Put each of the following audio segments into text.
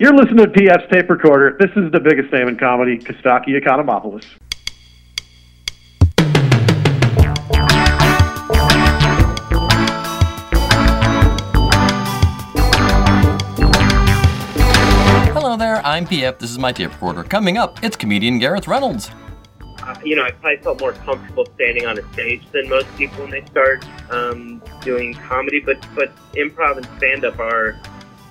You're listening to PF's tape recorder. This is the biggest name in comedy, Costaki Economopoulos. Hello there, I'm PF. This is my tape recorder. Coming up, it's comedian Gareth Reynolds. Uh, you know, I probably felt more comfortable standing on a stage than most people when they start um, doing comedy. But but improv and stand up are,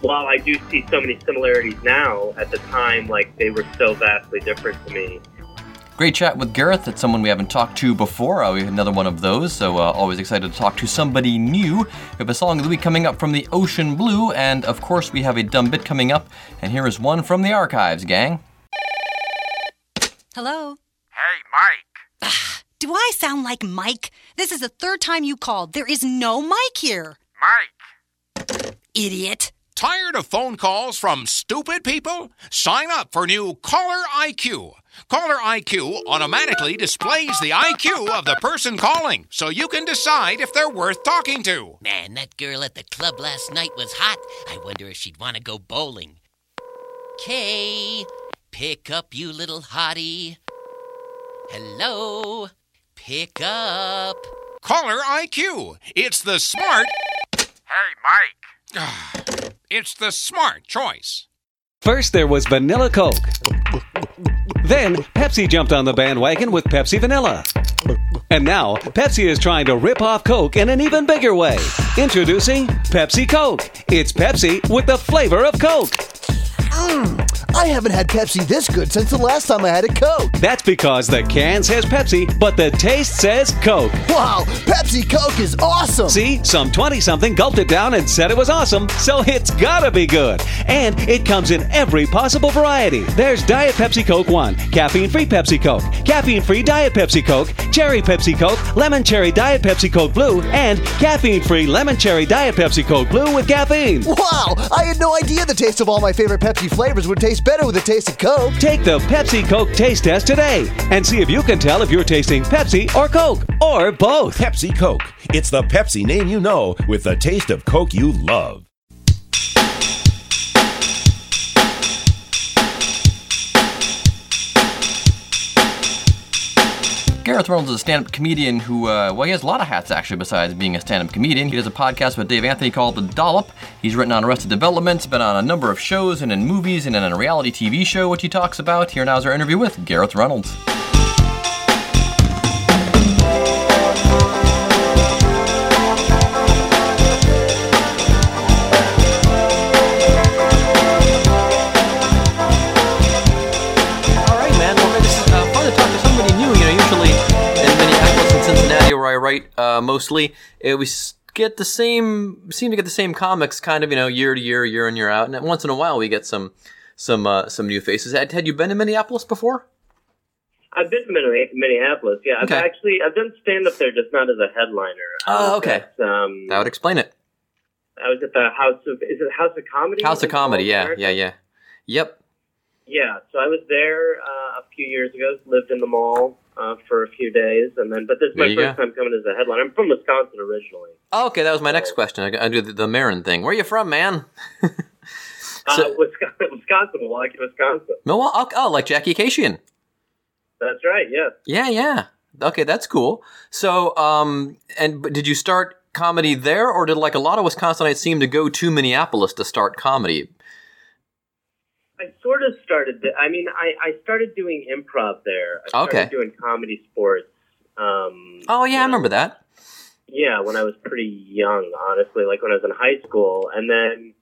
while I do see so many similarities now, at the time, like they were so vastly different to me. Great chat with Gareth. That's someone we haven't talked to before. Uh, we have another one of those, so uh, always excited to talk to somebody new. We have a song of the week coming up from the Ocean Blue, and of course, we have a dumb bit coming up. And here is one from the archives, gang. Hello? Hey, Mike. Do I sound like Mike? This is the third time you called. There is no Mike here. Mike. Idiot. Tired of phone calls from stupid people? Sign up for new Caller IQ. Caller IQ automatically displays the IQ of the person calling so you can decide if they're worth talking to. Man, that girl at the club last night was hot. I wonder if she'd want to go bowling. Kay, pick up, you little hottie. Hello, pick up. Caller IQ. It's the smart. Hey, Mike. Ah. It's the smart choice. First, there was Vanilla Coke. Then, Pepsi jumped on the bandwagon with Pepsi Vanilla. And now, Pepsi is trying to rip off Coke in an even bigger way. Introducing Pepsi Coke. It's Pepsi with the flavor of Coke. Mmm. I haven't had Pepsi this good since the last time I had a Coke. That's because the can says Pepsi, but the taste says Coke. Wow, Pepsi Coke is awesome. See, some 20 something gulped it down and said it was awesome, so it's gotta be good. And it comes in every possible variety. There's Diet Pepsi Coke 1, caffeine free Pepsi Coke, caffeine free Diet Pepsi Coke, cherry Pepsi Coke, lemon cherry Diet Pepsi Coke Blue, and caffeine free lemon cherry Diet Pepsi Coke Blue with caffeine. Wow, I had no idea the taste of all my favorite Pepsi flavors would taste better with a taste of Coke. Take the Pepsi Coke taste test today and see if you can tell if you're tasting Pepsi or Coke or both. Pepsi Coke. It's the Pepsi name you know with the taste of Coke you love. Gareth Reynolds is a stand up comedian who, uh, well, he has a lot of hats actually besides being a stand up comedian. He does a podcast with Dave Anthony called The Dollop. He's written on Arrested Development, been on a number of shows and in movies and in a reality TV show, which he talks about. Here now is our interview with Gareth Reynolds. Where I write uh, mostly, it we s- get the same, seem to get the same comics, kind of, you know, year to year, year in year out, and once in a while we get some, some, uh, some new faces. Had, had you been in Minneapolis before? I've been to Minneapolis. Yeah, I've Okay. actually I've done stand up there, just not as a headliner. Oh, okay. that's, Um, That would explain it. I was at the House of is it House of Comedy? House of Comedy. Yeah, yeah, yeah. Yep. Yeah, so I was there uh, a few years ago. Lived in the mall uh, for a few days, and then. But this is There my first go. time coming as a headline. I'm from Wisconsin originally. Oh, okay, that was my next question. I, I do the, the Marin thing. Where are you from, man? uh, So- Wisconsin, Wisconsin, Milwaukee, Wisconsin. Milwaukee. Oh, like Jackie Kashian. That's right. Yes. Yeah, yeah. Okay, that's cool. So, um, and but did you start comedy there, or did like a lot of Wisconsinites seem to go to Minneapolis to start comedy? I sort of started. th- I mean, I, I started doing improv there. I started Okay. doing comedy sports. Um, Oh yeah, I remember that. Yeah, when I was pretty young, honestly, like when I was in high school, and then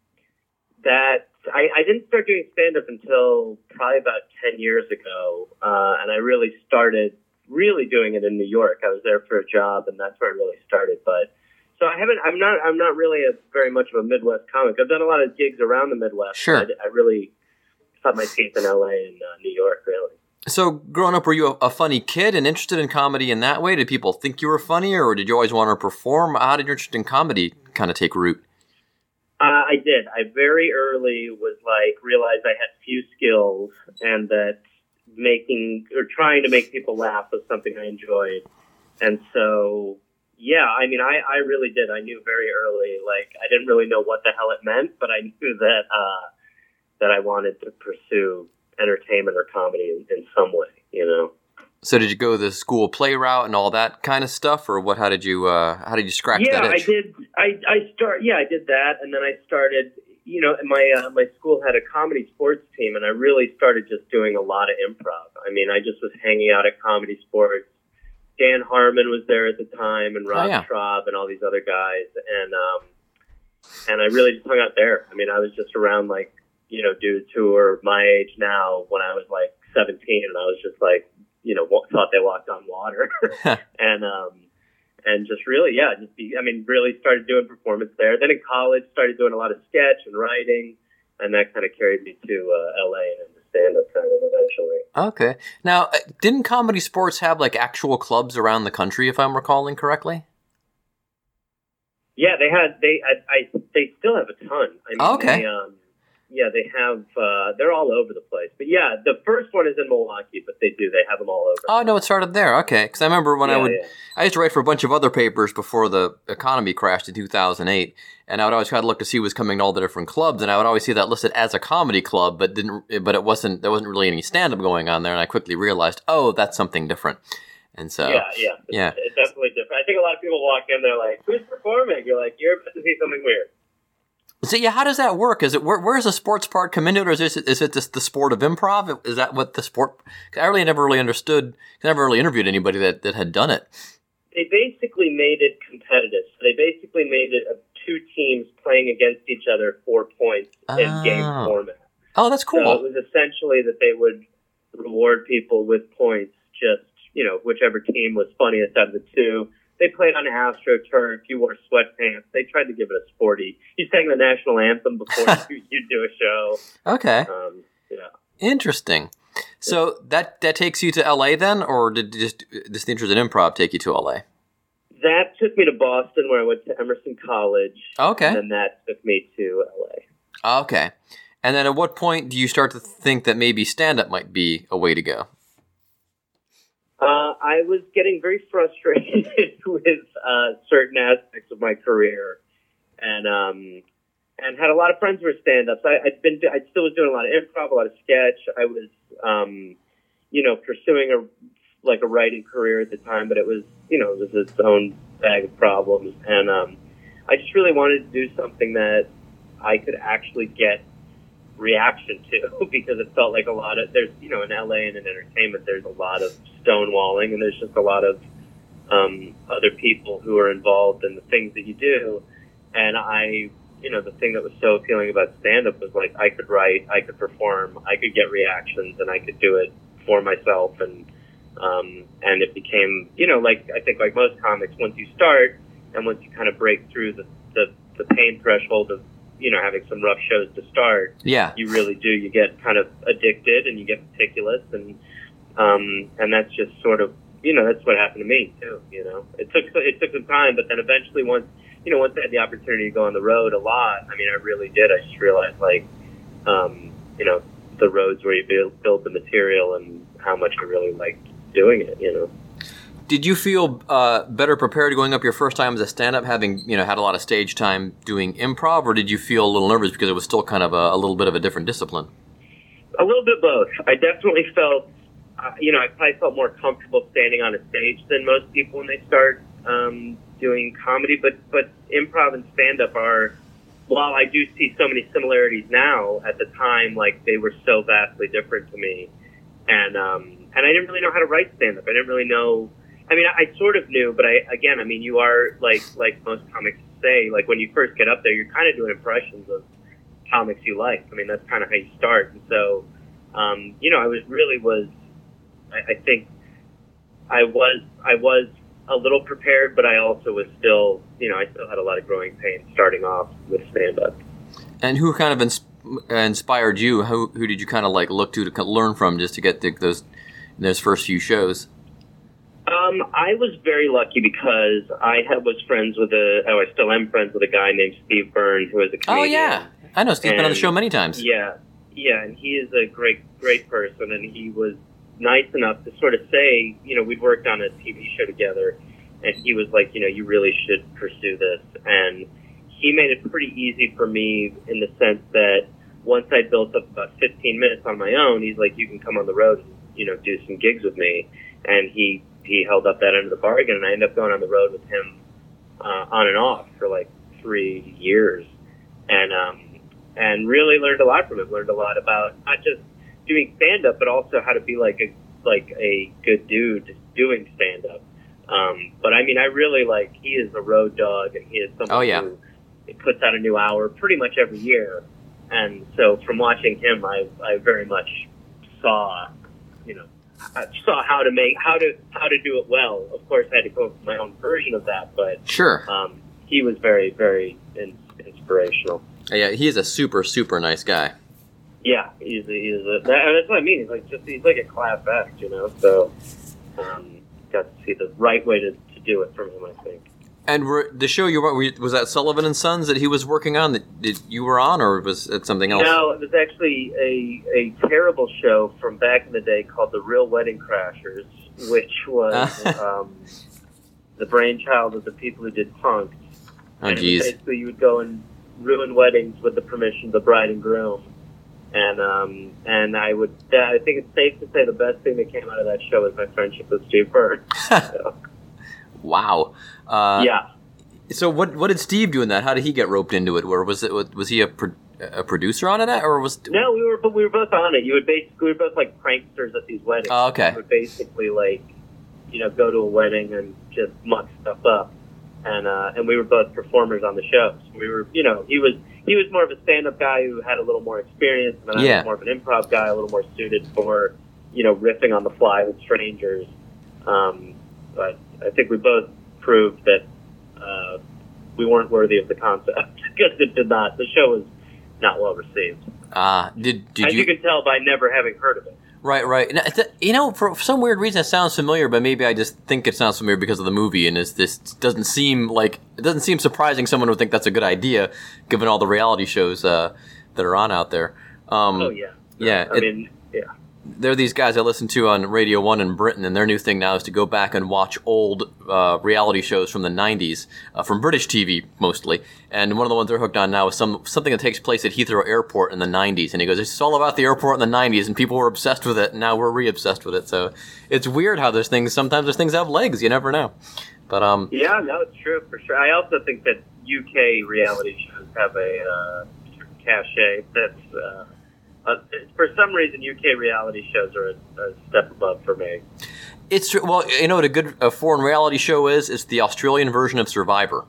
that I, I didn't start doing stand up until probably about ten years ago, uh, and I really started really doing it in New York. I was there for a job, and that's where I really started. But so I haven't. I'm not. I'm not really a very much of a Midwest comic. I've done a lot of gigs around the Midwest. Sure. I, I really cut my teeth in L.A. and uh, New York. Really. So, growing up, were you a, a funny kid and interested in comedy in that way? Did people think you were funny, or did you always want to perform? How did your interest in comedy kind of take root? Uh, I did. I very early was like realized I had few skills and that making or trying to make people laugh was something I enjoyed. And so, yeah, I mean, I, I really did. I knew very early, like, I didn't really know what the hell it meant, but I knew that, uh, that I wanted to pursue entertainment or comedy in, in some way. You know. So did you go the school play route and all that kind of stuff, or what? How did you uh, how did you scratch yeah, that I did. I I start. Yeah, I did that, and then I started. You know, my uh, my school had a comedy sports team, and I really started just doing a lot of improv. I mean, I just was hanging out at comedy sports. Dan Harmon was there at the time, and Rob Oh, yeah. Schrab, and all these other guys, and um, and I really just hung out there. I mean, I was just around like you know dudes who were my age now when I was like 17, and I was just like you know thought they walked on water, and um, and just really yeah, just be, I mean, really started doing performance there. Then in college, started doing a lot of sketch and writing, and that kind of carried me to uh, LA and into stand up kind of eventually. Okay. Now, uh, didn't comedy sports have like actual clubs around the country, if I'm recalling correctly? Yeah, they had they I, I they still have a ton. I mean, Okay. They, um, yeah, they have. Uh, they're all over the place. But yeah, the first one is in Milwaukee, but they do. They have them all over. Oh no, it started there. Okay, because I remember when I would, yeah. I used to write for a bunch of other papers before the economy crashed in 2008, and I would always try to look to see who was coming to all the different clubs, and I would always see that listed as a comedy club, but didn't, but it wasn't. There wasn't really any stand up going on there, and I quickly realized, oh, that's something different. And so, yeah, yeah, yeah. It's definitely different. I think a lot of people walk in, they're like, "Who's performing?" You're like, "You're about to see something weird." So yeah, how does that work? Is it where, where's the sports part come into it, or is it is it just the sport of improv? Is that what the sport? 'cause I really never really understood. I never really interviewed anybody that, that had done it. They basically made it competitive. So they basically made it two teams playing against each other for points in ah. game Oh. format. Oh, that's So it was essentially that they would reward people with points, just, you know, whichever team was funniest out of the two. They played on AstroTurf. You wore sweatpants. They tried to give it a sporty. You sang the national anthem before you, you do a show. Okay, Um, yeah. interesting. So that that takes you to L.A. then, or did just just the interest in improv take you to L.A.? That took me to Boston, where I went to Emerson College. Okay. And then that took me to LA. Okay. And then at what point do you start to think that maybe stand up might be a way to go? Uh, I was getting very frustrated with uh, certain aspects of my career, and um, and had a lot of friends who were stand-ups. I, I'd been, I still was doing a lot of improv, a lot of sketch. I was, um, you know, pursuing a like a writing career at the time, but it was, you know, it was its own bag of problems, and um, I just really wanted to do something that I could actually get reaction to because it felt like a lot of there's you know in LA and in entertainment there's a lot of stonewalling and there's just a lot of um, other people who are involved in the things that you do. And I you know the thing that was so appealing about stand up was like I could write I could perform I could get reactions and I could do it for myself. And um, and it became you know like I think like most comics once you start and once you kind of break through the the, the pain threshold of you know having some rough shows to start Yeah. you really do. You get kind of addicted and you get meticulous, and um, and that's just sort of you know that's what happened to me too. You know, it took it took some time, but then eventually once you know once I had the opportunity to go on the road a lot, I mean, I really did. I just realized like um, you know the roads where you build, build the material and how much I really liked doing it. You know. Did you feel uh, better prepared going up your first time as a stand-up, having you know had a lot of stage time doing improv, or did you feel a little nervous because it was still kind of a, a little bit of a different discipline? A little bit both. I definitely felt, uh, you know, I probably felt more comfortable standing on a stage than most people when they start um, doing comedy. But but improv and stand up are, while I do see so many similarities now, at the time, like they were so vastly different to me, and um, and I didn't really know how to write stand up. I didn't really know. I mean, I, sort of knew, but I again, I mean, you are like like most comics say, like when you first get up there, you're kind of doing impressions of comics you like. I mean, that's kind of how you start. And so, um, you know, I was really was, I, I think I was, I was a little prepared, but I also was still, you know, I still had a lot of growing pains starting off with stand up. And who kind of ins- inspired you? Who who did you kind of like look to to learn from just to get the, those those first few shows? Um, I was very lucky because I had, was friends with a, oh, I still am friends with a guy named Steve Byrne who is a Oh yeah, I know Steve's been on the show many times. Yeah, yeah, and he is a great, great person, and he was nice enough to sort of say, you know, we'd worked on a TV show together, and he was like, you know, you really should pursue this, and he made it pretty easy for me in the sense that once I built up about 15 minutes on my own, he's like, you can come on the road and, you know, do some gigs with me. And he, he held up that end of the bargain and I ended up going on the road with him, uh, on and off for like three years. And, um, and really learned a lot from him, learned a lot about not just doing stand up, but also how to be like a, like a good dude doing stand up. Um, but I mean, I really like, he is a road dog and he is someone Oh, yeah. who puts out a new hour pretty much every year. And so from watching him, I, I very much saw, I saw how to make, how to, how to do it well. Of course, I had to come up with my own version of that, but, Sure. um, he was very, very in, inspirational. Yeah, he is a super super nice guy. Yeah, he's, he's a, that, that's what I mean. He's like just, he's like a class act, you know, so, um, got to see the right way to, to do it from him, I think. And were, the show you were was that Sullivan and Sons that he was working on that you were on, or was it something else? No, it was actually a, a terrible show from back in the day called The Real Wedding Crashers, which was um, the brainchild of the people who did Punk'd. Oh, And jeez. Basically, you would go and ruin weddings with the permission of the bride and groom. And um, and I would, I think it's safe to say the best thing that came out of that show was my friendship with Steve Byrne. So, Wow. Uh, yeah. So what what did Steve do in that? How did he get roped into it? Or was it was he a pro, a producer on it, or was No, we were, but we were both on it. You would basically, we were both like pranksters at these weddings. Oh, okay. We would basically like, you know, go to a wedding and just muck stuff up, and uh, and we were both performers on the show. So we were, you know, he was he was more of a stand-up guy who had a little more experience, and I Yeah. was more of an improv guy, a little more suited for, you know, riffing on the fly with strangers. Um, but I think we both proved that uh, we weren't worthy of the concept because it did not. The show was not well received. uh, did did As you, you can tell by never having heard of it. right right? Th- You know, for some weird reason, it sounds familiar, but maybe I just think it sounds familiar because of the movie, and it's, this doesn't seem like it doesn't seem surprising. Someone would think that's a good idea, given all the reality shows uh, that are on out there. Um, Oh yeah, yeah. I it- mean, yeah. There are these guys I listen to on Radio One in Britain, and their new thing now is to go back and watch old uh, reality shows from the '90s, uh, from British TV mostly. And one of the ones they're hooked on now is some something that takes place at Heathrow Airport in the '90s. And he goes, "It's all about the airport in the '90s, and people were obsessed with it, and now we're re-obsessed with it." So it's weird how there's things. Sometimes there's things have legs. You never know. But um, Yeah, no, it's true for sure. I also think that UK reality shows have a uh, cachet that's, uh, uh, for some reason, UK reality shows are a, a step above for me. It's. Well, you know what a good a foreign reality show is? It's the Australian version of Survivor,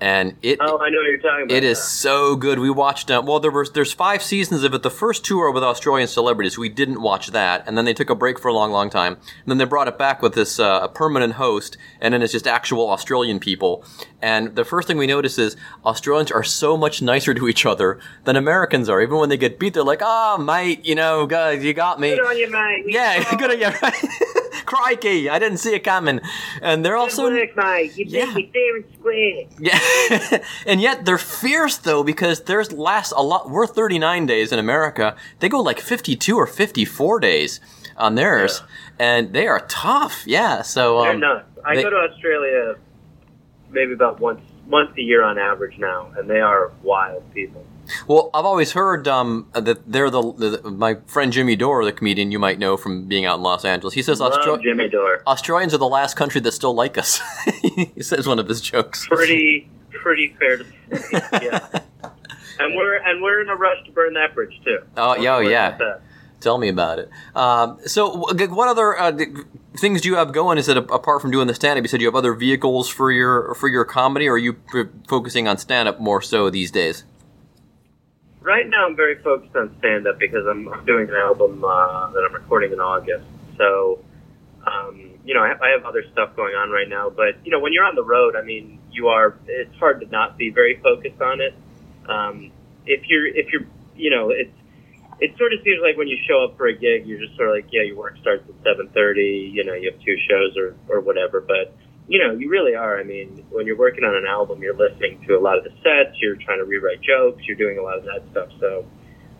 and it Oh, I know what you're talking about. It is so good. We watched. Uh, well, there was there's five seasons of it. The first two are with Australian celebrities. We didn't watch that, and then they took a break for a long, long time. And then they brought it back with this uh, a permanent host, and then it's just actual Australian people. And the first thing we notice is Australians are so much nicer to each other than Americans are. Even when they get beat, they're like, "Ah, mate, you know, guys, you got me." Good on you, mate. Yeah, good on you. Crikey, I didn't see it coming. And they're also Good work, mate. You Yeah. beat fair and square. yeah, and yet they're fierce though because theirs lasts a lot. We're 39 days in America. They go like 52 or 54 days on theirs, and they are tough. Yeah, so They're um, nuts. I they- go to Australia maybe about once once a year on average now, and they are wild people. Well, I've always heard um, that they're the, the my friend Jimmy Dore, the comedian you might know from being out in Los Angeles. He says Austra- Jimmy Dore. Australians are the last country that still like us. he says one of his jokes. Pretty pretty fair to say. Yeah. And we're and we're in a rush to burn that bridge too. Oh, Don't yeah, yeah. Tell me about it. Um, so, what other uh, things do you have going? Is it apart from doing the stand-up? You said you have other vehicles for your for your comedy, or are you p- focusing on stand-up more so these days? Right now, I'm very focused on stand up because I'm, doing an album uh, that I'm recording in August. So, um, you know, I I have other stuff going on right now. But you know, when you're on the road, I mean, you are. It's hard to not be very focused on it. Um, if you're, if you're, you know, it's. It sort of seems like when you show up for a gig, you're just sort of like, yeah, your work starts at seven thirty. You know, you have two shows or or whatever. But you know, you really are. I mean, when you're working on an album, you're listening to a lot of the sets, you're trying to rewrite jokes, you're doing a lot of that stuff. So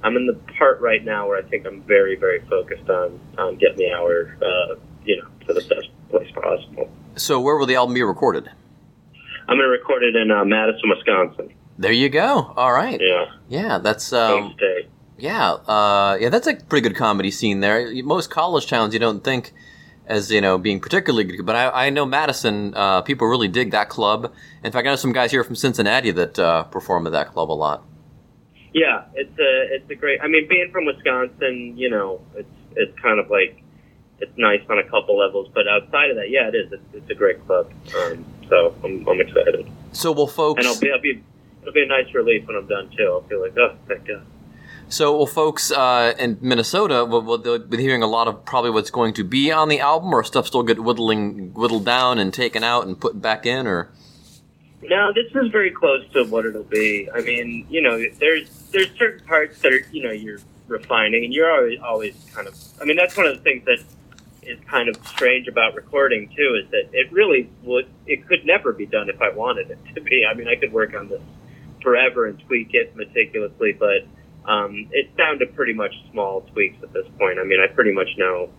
I'm in the part right now where I think I'm very, very focused on, on getting the hour, uh, you know, to the best place possible. So, where will the album be recorded? I'm going to record it in uh, Madison, Wisconsin. There you go. All right. Yeah. Yeah, that's um, yeah, uh, yeah. That's a pretty good comedy scene there. Most college towns you don't think as you know being particularly good, but I, I know Madison. Uh, people really dig that club. In fact, I know some guys here from Cincinnati that uh, perform at that club a lot. Yeah, it's a it's a great. I mean, being from Wisconsin, you know, it's it's kind of like it's nice on a couple levels, but outside of that, yeah, it is. It's, it's a great club. Um, so I'm, I'm excited, So we'll folks? and I'll be I'll be it'll be a nice relief when I'm done too. I'll feel like oh, thank God. So will folks uh, in Minnesota will, will they'll be hearing a lot of probably what's going to be on the album, or stuff still get whittling whittled down and taken out and put back in, or No, this is very close to what it'll be. I mean, you know, there's there's certain parts that are you know you're refining, and you're always always kind of. I mean, that's one of the things that is kind of strange about recording too, is that it really would it could never be done if I wanted it to be. I mean, I could work on this forever and tweak it meticulously, but um, it's down to pretty much small tweaks at this point. I mean, I pretty much know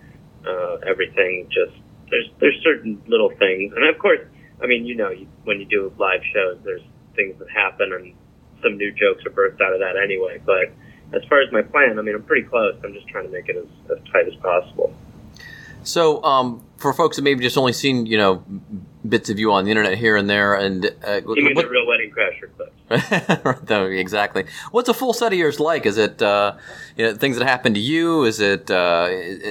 uh, everything. Just there's there's certain little things, and of course, I mean, you know, you, when you do live shows, there's things that happen, and some new jokes are birthed out of that anyway. But as far as my plan, I mean, I'm pretty close. I'm just trying to make it as, as tight as possible. So, um, for folks that maybe just only seen, you know, bits of you on the internet here and there, and uh, You mean what- the real wedding crasher clips? No, exactly. What's a full set of yours like? Is it uh, you know, things that happen to you? Is it uh,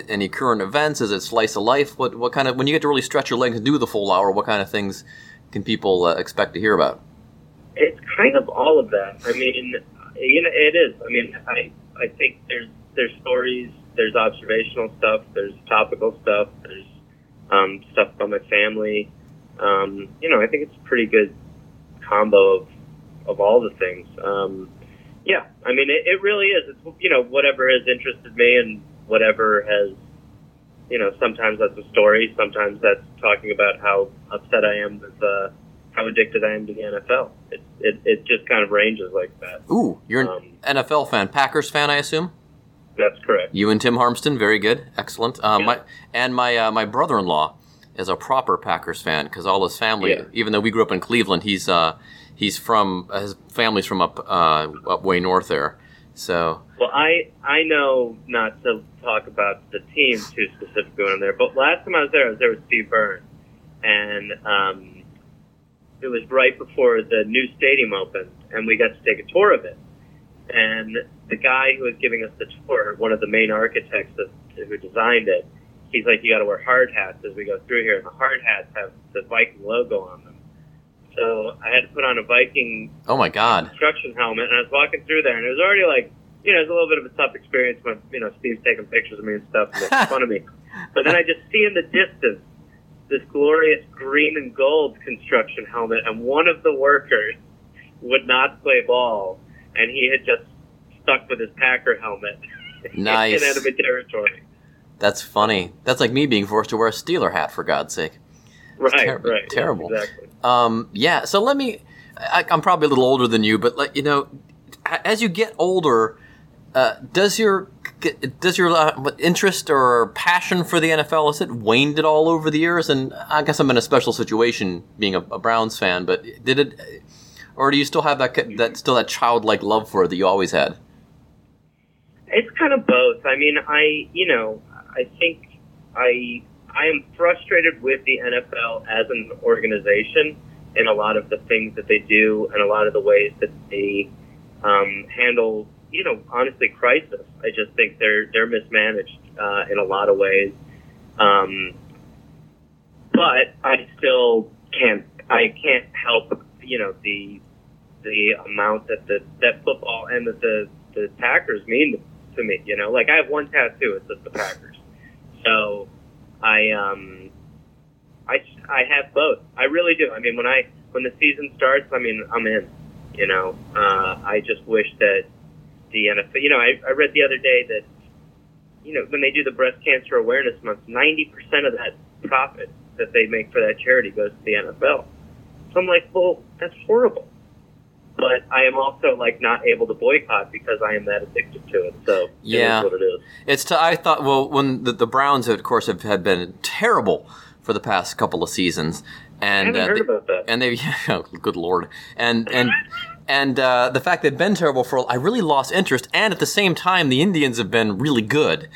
any current events? Is it slice of life? What what kind of when you get to really stretch your legs and do the full hour? What kind of things can people uh, expect to hear about? It's kind of all of that. I mean, you know, it is. I mean, I I think there's there's stories, there's observational stuff, there's topical stuff, there's um, stuff about my family. Um, you know, I think it's a pretty good combo of of all the things. Um, yeah, I mean, it, it really is. It's you know whatever has interested me and whatever has. You know, sometimes that's a story. Sometimes that's talking about how upset I am with uh, how addicted I am to the NFL. It, it, it just kind of ranges like that. Ooh, you're an Um, NFL fan, Packers fan, I assume. That's correct. You and Tim Harmston, very good, excellent. Uh, Yeah. My and my uh, my brother-in-law is a proper Packers fan because all his family, Yeah. even though we grew up in Cleveland, he's uh, he's from his family's from up uh, up way north there. So Well, I I know not to talk about the team too specifically when I'm there, but last time I was there, I was there with Steve Byrne, and um, it was right before the new stadium opened, and we got to take a tour of it. And the guy who was giving us the tour, one of the main architects of, who designed it, he's like, "You got to wear hard hats as we go through here." And the hard hats have the Viking logo on them. So I had to put on a Viking oh my God, construction helmet, and I was walking through there, and it was already like, you know, it was a little bit of a tough experience when, you know, Steve's taking pictures of me and stuff and making fun of me. But then I just see in the distance this glorious green and gold construction helmet, and one of the workers would not play ball, and he had just stuck with his Packer helmet Nice. in enemy territory. That's funny. That's like me being forced to wear a Steeler hat for God's sake. Right, ter- right. yeah, terrible. exactly. Um, yeah. So let me. I, I'm probably a little older than you, but like you know, as you get older, uh, does your does your uh, interest or passion for the NFL has it waned at all over the years? And I guess I'm in a special situation being a, a Browns fan, but did it, or do you still have that that still that childlike love for it that you always had? It's kind of both. I mean, I you know, I think I I am frustrated with the NFL as an organization in a lot of the things that they do and a lot of the ways that they um, handle, you know, honestly, crisis. I just think they're they're mismanaged uh, in a lot of ways. Um, but I still can't I can't help you know the the amount that the that football and that the the Packers mean to me. You know, like I have one tattoo. It says the Packers. So I um I I have both. I really do. I mean, when I when the season starts, I mean, I'm in. You know, uh, I just wish that the NFL. You know, I, I read the other day that you know when they do the breast cancer awareness month, ninety percent of that profit that they make for that charity goes to the NFL. So I'm like, well, that's horrible. But I am also like not able to boycott because I am that addicted to it. So Yeah. is what it is. It's t- I thought well when the, the Browns of course have had been terrible for the past couple of seasons, and heard they- about that. and they oh, good lord and and and uh, the fact they've been terrible for, I really lost interest. And at the same time, the Indians have been really good.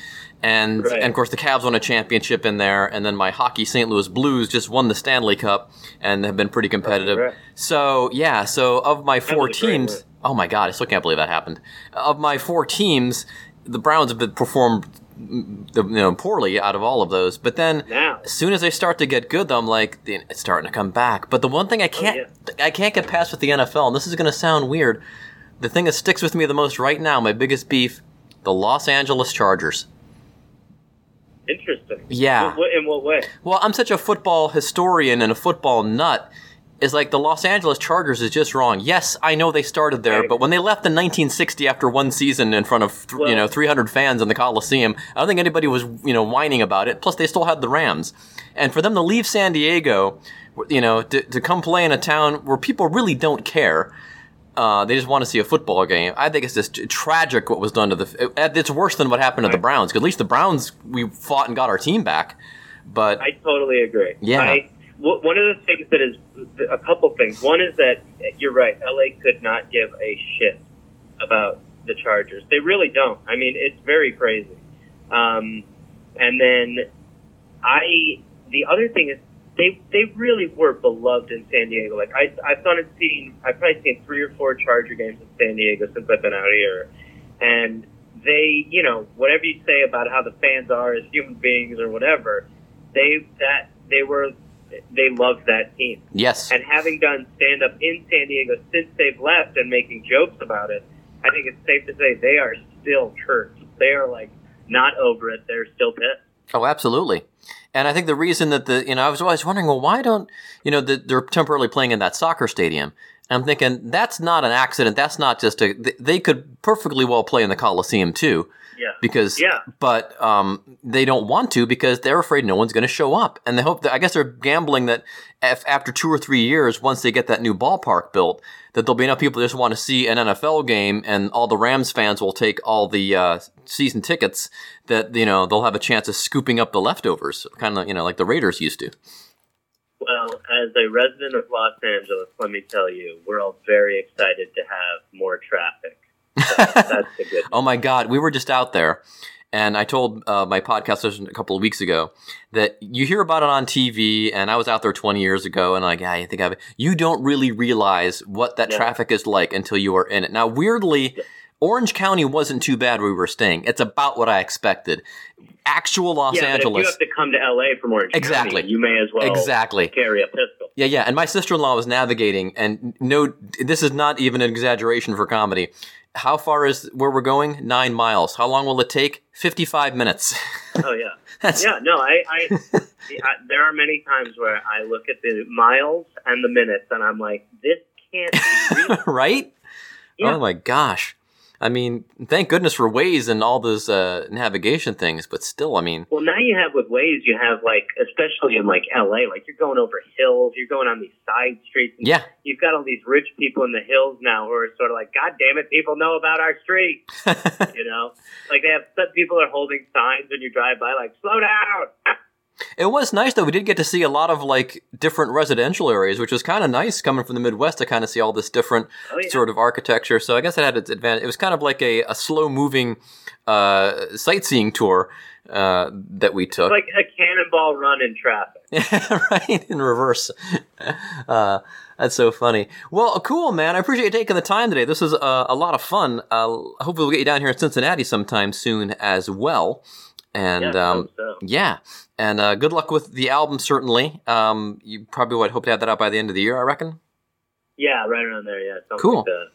And, Right. and of course, the Cavs won a championship in there, and then my hockey St. Louis Blues just won the Stanley Cup and have been pretty competitive. right. So yeah, so of my four was a great teams, oh my god, I still can't believe that happened. Of my four teams, the Browns have been performed you know poorly out of all of those. But then as soon as they start to get good, though, I'm like it's starting to come back. But the one thing I oh, can't I can't get past with the NFL, and this is going to sound weird, the thing that sticks with me the most right now, my biggest beef, the Los Angeles Chargers. Interesting. Yeah. What- in what way? Well, I'm such a football historian and a football nut. Is like the Los Angeles Chargers is just wrong. Yes, I know they started there, Right. but when they left in 1960 after one season in front of th- you know 300 fans in the Coliseum, I don't think anybody was you know whining about it. Plus, they still had the Rams, and for them to leave San Diego, you know, to, to come play in a town where people really don't care, uh, they just want to see a football game. I think it's just tragic what was done to the. It's worse than what happened to the Browns. 'cause at least the Browns we fought and got our team back, but I totally agree. Yeah. I, w- one of the things that is a couple things. One is that you're right. LA could not give a shit about the Chargers. They really don't. I mean, it's very crazy. Um, and then I, the other thing is they they really were beloved in San Diego. Like I I've gone and seen I've probably seen three or four Charger games in San Diego since I've been out here, and they you know whatever you say about how the fans are as human beings or whatever, they that they were they loved that team. yes, And having done stand up in San Diego since they've left and making jokes about it, I think it's safe to say they are still hurt. They are like not over it. They're still pissed. Oh, absolutely. And I think the reason that the you know I was always wondering, well, why don't you know the, they're temporarily playing in that soccer stadium? And I'm thinking that's not an accident. That's not just a. They could perfectly well play in the Coliseum too, Yeah. because Yeah. but um, they don't want to because they're afraid no one's going to show up, and they hope that I guess they're gambling that if after two or three years, once they get that new ballpark built, that there'll be enough people that just want to see an NFL game, and all the Rams fans will take all the uh, season tickets. That you know they'll have a chance of scooping up the leftovers, kind of you know like the Raiders used to. Well, as a resident of Los Angeles, let me tell you, we're all very excited to have more traffic. So that's the good. Oh my God, we were just out there, and I told uh, my podcast a couple of weeks ago that you hear about it on TV, and I was out there 20 years ago, and like, yeah, you think of it. You don't really realize what that Yeah. traffic is like until you are in it. Now, weirdly, Orange County wasn't too bad where we were staying. It's about what I expected. Actual Los yeah, Angeles. you have to come to LA from Orange Exactly. County, you may as well Exactly. carry a pistol. Yeah, yeah. And my sister in law was navigating, and no, this is not even an exaggeration for comedy. How far is where we're going? Nine miles. How long will it take? 55 minutes. Oh yeah, That's- yeah. No, I, I, I. There are many times where I look at the miles and the minutes, and I'm like, this can't be right? Yeah. Oh my gosh. I mean, thank goodness for Waze and all those uh, navigation things, but still, I mean, Well, now you have with Waze, you have like, especially in like LA, like you're going over hills, you're going on these side streets. And yeah, You've got all these rich people in the hills now who are sort of like, God damn it, people know about our street. you know, like they have some people are holding signs when you drive by, like, slow down. it was nice though. We did get to see a lot of like different residential areas, which was kind of nice coming from the Midwest to kind of see all this different Oh, yeah. sort of architecture. So I guess it had its advantage. It was kind of like a, a slow moving uh, sightseeing tour uh, that we took. Like a cannonball run in traffic. right in reverse. Uh, that's so funny. Well, cool, man. I appreciate you taking the time today. This was uh, a lot of fun. Uh, hopefully, we'll get you down here in Cincinnati sometime soon as well. And Yeah, um, so. yeah, and uh, good luck with the album. Certainly, um, you probably would hope to have that out by the end of the year. I reckon. Yeah, right around there. Yeah, Cool. Like that.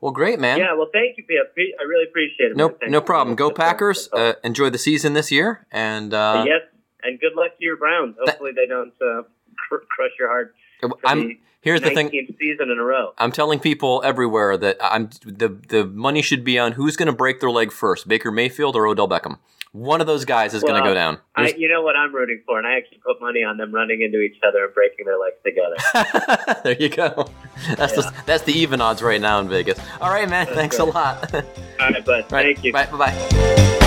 Well, great, man. Yeah, well, thank you, Pia. I really appreciate it. no, no problem. Go Packers. Uh, enjoy the season this year, and uh, yes, and good luck to your Browns. Hopefully, they don't uh, cr- crush your heart. I'm. the Here's the thing. season in a row. I'm telling people everywhere that I'm the the money should be on who's going to break their leg first, Baker Mayfield or Odell Beckham. One of those guys is going to go down. I, you know what I'm rooting for, and I actually put money on them running into each other and breaking their legs together. there you go. That's the that's the even odds right now in Vegas. All right, man. Thanks a lot. All All right, bud. right, Thank you. Bye. Bye.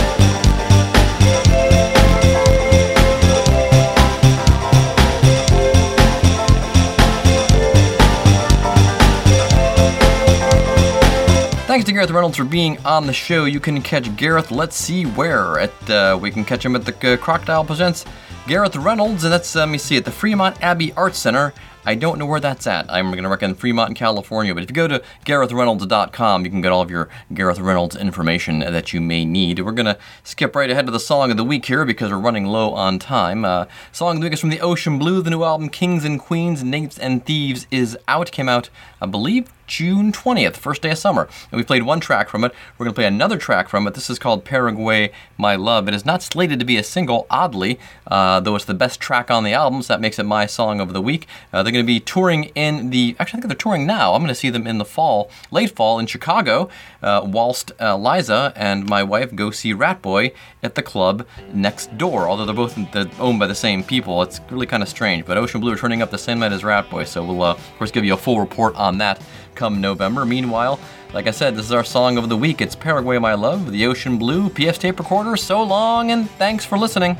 Gareth Reynolds for being on the show. You can catch Gareth, let's see where. At uh, We can catch him at the uh, Crocodile Presents Gareth Reynolds, and that's, uh, let me see, at the Fremont Abbey Arts Center. I don't know where that's at. I'm going to recommend Fremont, in California. But if you go to GarethReynolds.com, you can get all of your Gareth Reynolds information that you may need. We're going to skip right ahead to the song of the week here because we're running low on time. Uh, song of the week is from the Ocean Blue. The new album, Kings and Queens, Knaves and Thieves, is out. Came out, I believe, June 20th, first day of summer. And we played one track from it. We're going to play another track from it. This is called Paraguay My Love. It is not slated to be a single, oddly, uh, though it's the best track on the album, so that makes it my song of the week. Uh, they're going to be touring in the, actually, I think they're touring now. I'm going to see them in the fall, late fall in Chicago, uh, whilst uh, Liza and my wife go see Ratboy at the club next door. Although they're both they're owned by the same people, it's really kind of strange. But Ocean Blue are turning up the same night as Ratboy, so we'll, uh, of course, give you a full report on that come November. Meanwhile, like I said, this is our song of the week. It's Paraguay My Love, the Ocean Blue, PF's Tape Recorder. So long, and thanks for listening.